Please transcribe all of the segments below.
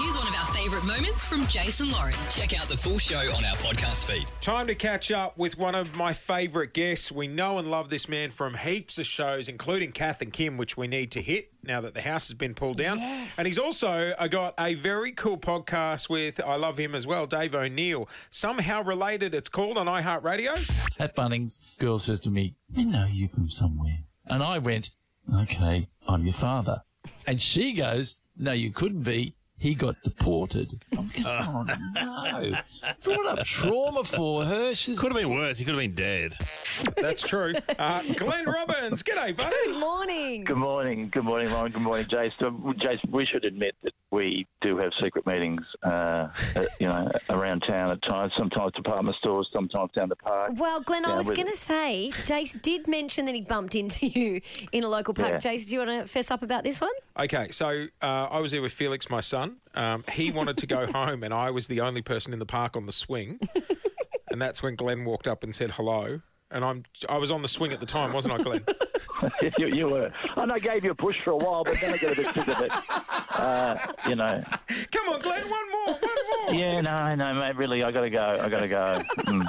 Here's one of our favourite moments from Jason Lauren. Check out the full show on our podcast feed. Time to catch up with one of my favourite guests. We know and love this man from heaps of shows, including Kath and Kim, which we need to hit now that the house has been pulled down. Yes. And he's also uh, got a very cool podcast with, I love him as well, Dave O'Neill. Somehow related, it's called on iHeartRadio. At Bunnings, girl says to me, I know you from somewhere. And I went, okay, I'm your father. And she goes, no, you couldn't be. He got deported. I'm going, oh, no. What a trauma for her. She's Could have been worse. He could have been dead. That's true. Uh, Glenn Robbins, g'day, buddy. Good morning. Good morning. Good morning, Lauren. Good morning, Jase. So, Jase, we should admit that we do have secret meetings, uh, uh, you know, around town at times. Sometimes department stores, sometimes down the park. Well, Glenn, I was with- going to say, Jase did mention that he bumped into you in a local park. Yeah. Jase, do you want to fess up about this one? Okay, so uh, I was there with Felix, my son. Um, he wanted to go home, and I was the only person in the park on the swing. and that's when Glenn walked up and said hello. And I'm I was on the swing at the time, wasn't I, Glenn? you, you were. And I gave you a push for a while, but then I got a bit sick of it. Uh, you know. Come on, Glenn, one more, one more. Yeah, no, no, mate. Really, I got to go. I got to go. Mm.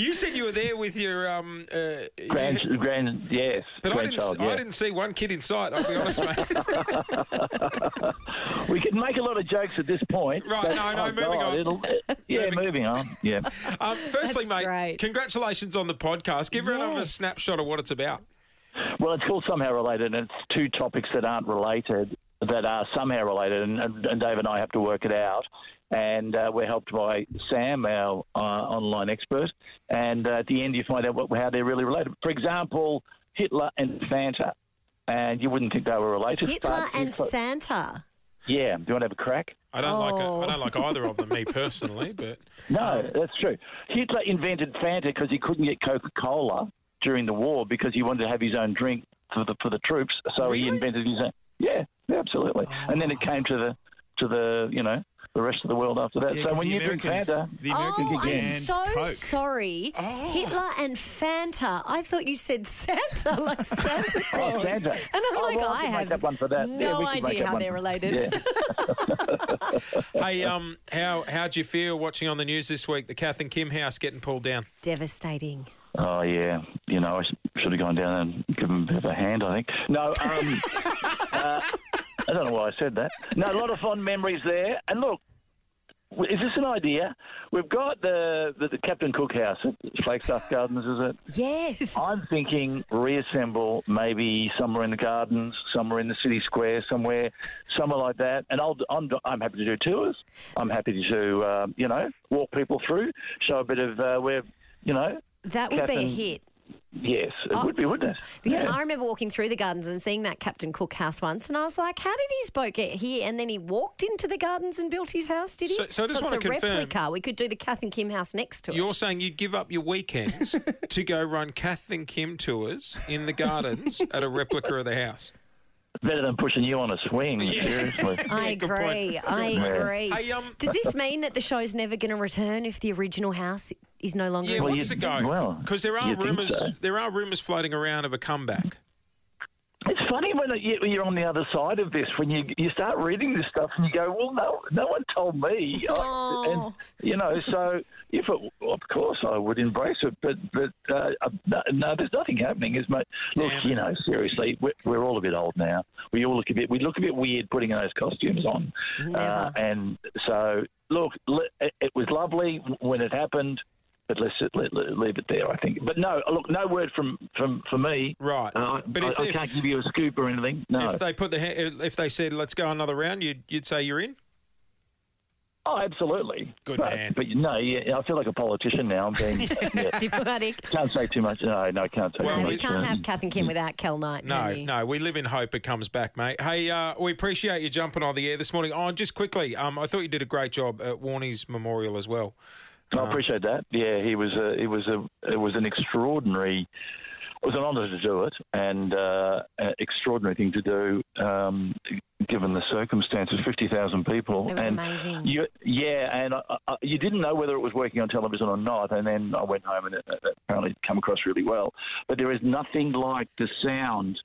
You said you were there with your um. Uh, Grand, you- grand, yes. but I didn't. grandchild, I didn't see one kid in sight. I'll be honest, mate. We could make a lot of jokes at this point. Right, but, no, no, oh, moving God, on. it'll- yeah, moving on. Yeah. Um, firstly, That's mate, great. congratulations on the podcast. Give everyone a snapshot of what it's about. Well, it's called somehow related, and it's two topics that aren't related that are somehow related, and, and, and Dave and I have to work it out. And uh, we're helped by Sam, our uh, online expert. And uh, at the end, you find out what, how they're really related. For example, Hitler and Fanta, and you wouldn't think they were related. Hitler but and Santa. yeah. Do you want to have a crack? I don't like it. Oh. I don't like either of them, me personally. But No, that's true. Hitler invented Fanta because he couldn't get Coca Cola during the war because he wanted to have his own drink for the for the troops. So he invented his own. Yeah, yeah, absolutely. And then it came to the to the you know the rest of the world after that. Yeah, so 'cause when you drink Fanta, the Americans oh, I'm banned so Coke. sorry. Hitler and Fanta. I thought you said Santa, like Santa Claus. oh, Fanta. And I'm oh, like, well, I I have make up one for that. No we can make idea how one. they're related. Yeah. hey, um, how how'd you feel watching on the news this week the Kath and Kim house getting pulled down? Devastating. Oh yeah, you know I should have gone down and given him a bit of a hand. I think. No, um, uh, I don't know why I said that. No, a lot of fond memories there. And look, is this an idea? We've got the the, the Captain Cook House at Flagstaff Gardens, is it? Yes. I'm thinking reassemble maybe somewhere in the gardens, somewhere in the city square, somewhere, somewhere like that. And I'll, I'm, I'm happy to do tours. I'm happy to, uh, you know, walk people through, show a bit of uh, where, you know, that would be a hit. Yes, it Oh. would be, wouldn't it? Because Yeah. I remember walking through the gardens and seeing that Captain Cook house once, and I was like, "How did his boat get here?" And then he walked into the gardens and built his house. Did he? So- so I just it's wanna a confirm- replica. We could do the Kath and Kim house next to it. You're saying you'd give up your weekends to go run Kath and Kim tours in the gardens at a replica of the house? Better than pushing you on a swing, seriously. I Good point. agree. I agree. Hey, um, Does this mean that the show's never going to return if the original house is no longer? Yeah, in what's you- the existence? go? well, Because there are rumours. so. There are rumours floating around of a comeback. It's funny when you- when you're on the other side of this, when you you start reading this stuff and you go, well, no, no one told me, Oh. and you know, so if it, of course I would embrace it, but but uh, uh, no, no, there's nothing happening. Is much. Look, Damn it. you know, seriously, we're, we're all a bit old now. We all look a bit we look a bit weird putting those costumes on, uh, and so look, it, it was lovely when it happened. But let's let, let, leave it there, I think. But no, look, no word from from for me. Right. Uh, But I, if- I if- can't give you a scoop or anything. No. If they put the ha- if they said let's go another round, you'd you'd say you're in. oh, absolutely. Good but, man. But no, yeah, I feel like a politician now. I'm being. yeah. Diplomatic. Can't say too much. No, no, can't say Well, too No, much. we can't Uh, have Kath and Kim without Kel Knight. No, no, we live in hope it comes back, mate. Hey, uh, we appreciate you jumping on the air this morning. Oh, just quickly, um, I thought you did a great job at Warney's memorial as well. I appreciate that. Yeah, he was a, it was a, it was an extraordinary. It was an honour to do it, and uh, an extraordinary thing to do, um, given the circumstances. Fifty thousand people. It was and amazing. You, yeah, and I, I, you didn't know whether it was working on television or not, and then I went home and it, it apparently come across really well. But there is nothing like the sound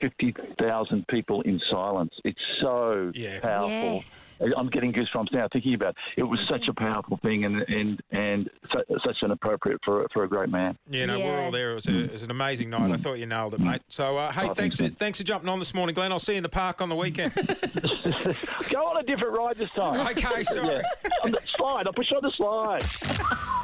50,000 people in silence. It's so Yeah. powerful. Yes. I'm getting goosebumps now thinking about it. It was such a powerful thing and and and su- such an appropriate for for a great man. Yeah, no, we're all there. It was, a, it was an amazing night. I thought you nailed it, mate. So, uh, hey, Oh, thanks, thanks, for, thanks for jumping on this morning, Glenn. I'll see you in the park on the weekend. Go on a different ride this time. okay, sorry. on the slide. I'll push on the slide.